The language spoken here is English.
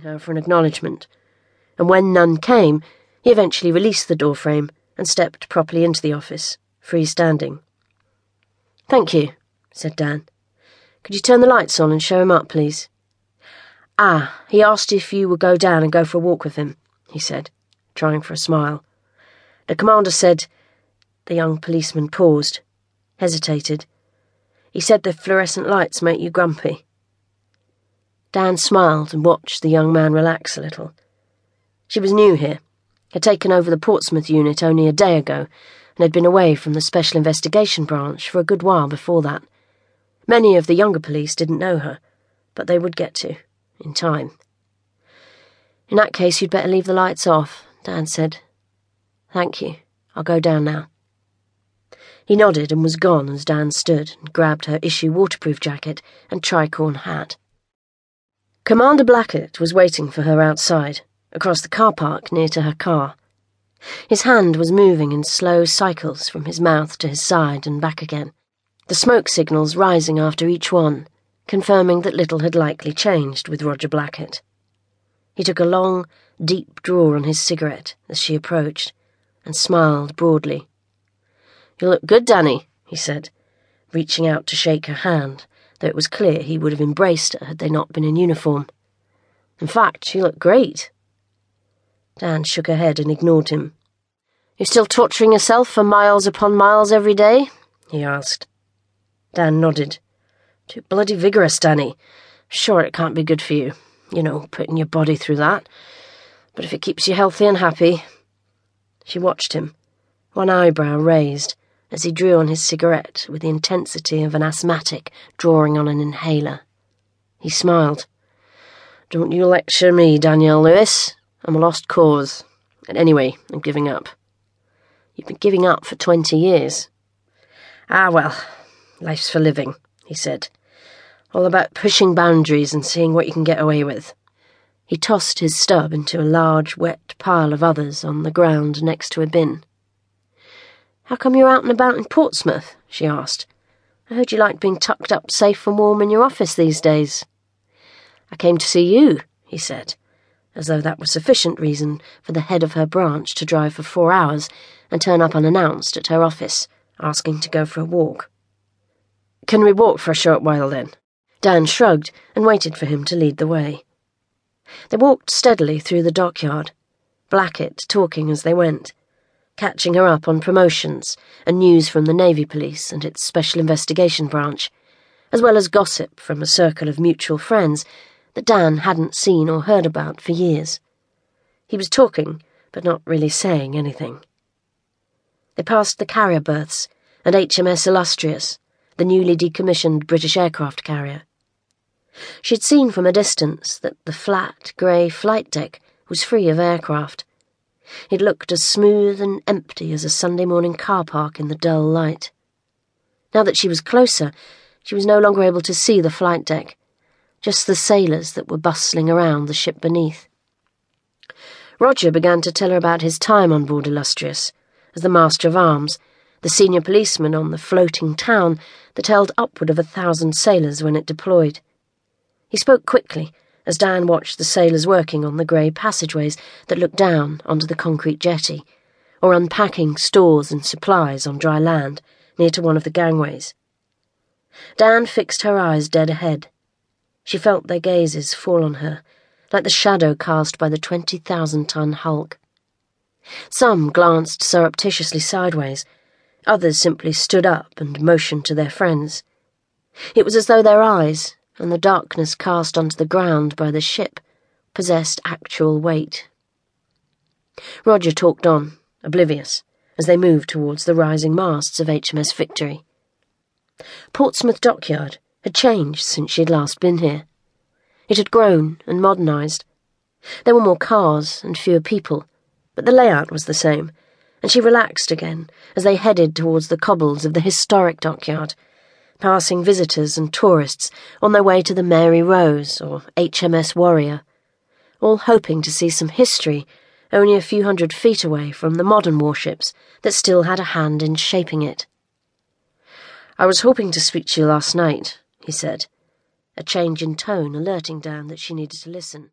her for an acknowledgement, and when none came, he eventually released the doorframe and stepped properly into the office, freestanding. Thank you, said Dan. Could you turn the lights on and show him up, please? Ah, he asked if you would go down and go for a walk with him, he said, trying for a smile. The commander said. The young policeman paused, hesitated. He said the fluorescent lights make you grumpy. Dan smiled and watched the young man relax a little. She was new here, had taken over the Portsmouth unit only a day ago, and had been away from the Special Investigation Branch for a good while before that. Many of the younger police didn't know her, but they would get to, in time. In that case, you'd better leave the lights off, Dan said. Thank you. I'll go down now. He nodded and was gone as Dan stood and grabbed her issue waterproof jacket and tricorn hat. Commander Blackett was waiting for her outside, across the car park near to her car. His hand was moving in slow cycles from his mouth to his side and back again, the smoke signals rising after each one, confirming that little had likely changed with Roger Blackett. He took a long, deep draw on his cigarette as she approached, and smiled broadly. You look good, Danny, he said, reaching out to shake her hand though it was clear he would have embraced her had they not been in uniform. In fact, she looked great. Dan shook her head and ignored him. You still torturing yourself for miles upon miles every day? he asked. Dan nodded. Too bloody vigorous, Danny. Sure, it can't be good for you, you know, putting your body through that. But if it keeps you healthy and happy. She watched him, one eyebrow raised, as he drew on his cigarette with the intensity of an asthmatic drawing on an inhaler. He smiled. Don't you lecture me, Danielle Lewis. I'm a lost cause. And anyway, I'm giving up. You've been giving up for twenty years. Ah, well, life's for living, he said. All about pushing boundaries and seeing what you can get away with. He tossed his stub into a large, wet pile of others on the ground next to a bin. How come you're out and about in Portsmouth? she asked. I heard you like being tucked up safe and warm in your office these days. I came to see you, he said, as though that was sufficient reason for the head of her branch to drive for four hours and turn up unannounced at her office, asking to go for a walk. Can we walk for a short while then? Dan shrugged and waited for him to lead the way. They walked steadily through the dockyard, Blackett talking as they went catching her up on promotions and news from the Navy Police and its Special Investigation Branch, as well as gossip from a circle of mutual friends that Dan hadn't seen or heard about for years. He was talking, but not really saying anything. They passed the carrier berths and HMS Illustrious, the newly decommissioned British aircraft carrier. She'd seen from a distance that the flat, grey flight deck was free of aircraft it looked as smooth and empty as a Sunday morning car park in the dull light. Now that she was closer, she was no longer able to see the flight deck, just the sailors that were bustling around the ship beneath. Roger began to tell her about his time on board Illustrious, as the Master at Arms, the senior policeman on the floating town that held upward of a thousand sailors when it deployed. He spoke quickly, as Dan watched the sailors working on the grey passageways that looked down onto the concrete jetty, or unpacking stores and supplies on dry land near to one of the gangways. Dan fixed her eyes dead ahead. She felt their gazes fall on her, like the shadow cast by the 20,000 ton hulk. Some glanced surreptitiously sideways, others simply stood up and motioned to their friends. It was as though their eyes, and the darkness cast onto the ground by the ship possessed actual weight. Roger talked on, oblivious, as they moved towards the rising masts of HMS Victory. Portsmouth Dockyard had changed since she had last been here. It had grown and modernised. There were more cars and fewer people, but the layout was the same, and she relaxed again as they headed towards the cobbles of the historic dockyard passing visitors and tourists on their way to the Mary Rose or HMS Warrior, all hoping to see some history only a few hundred feet away from the modern warships that still had a hand in shaping it. I was hoping to speak to you last night, he said, a change in tone alerting Dan that she needed to listen.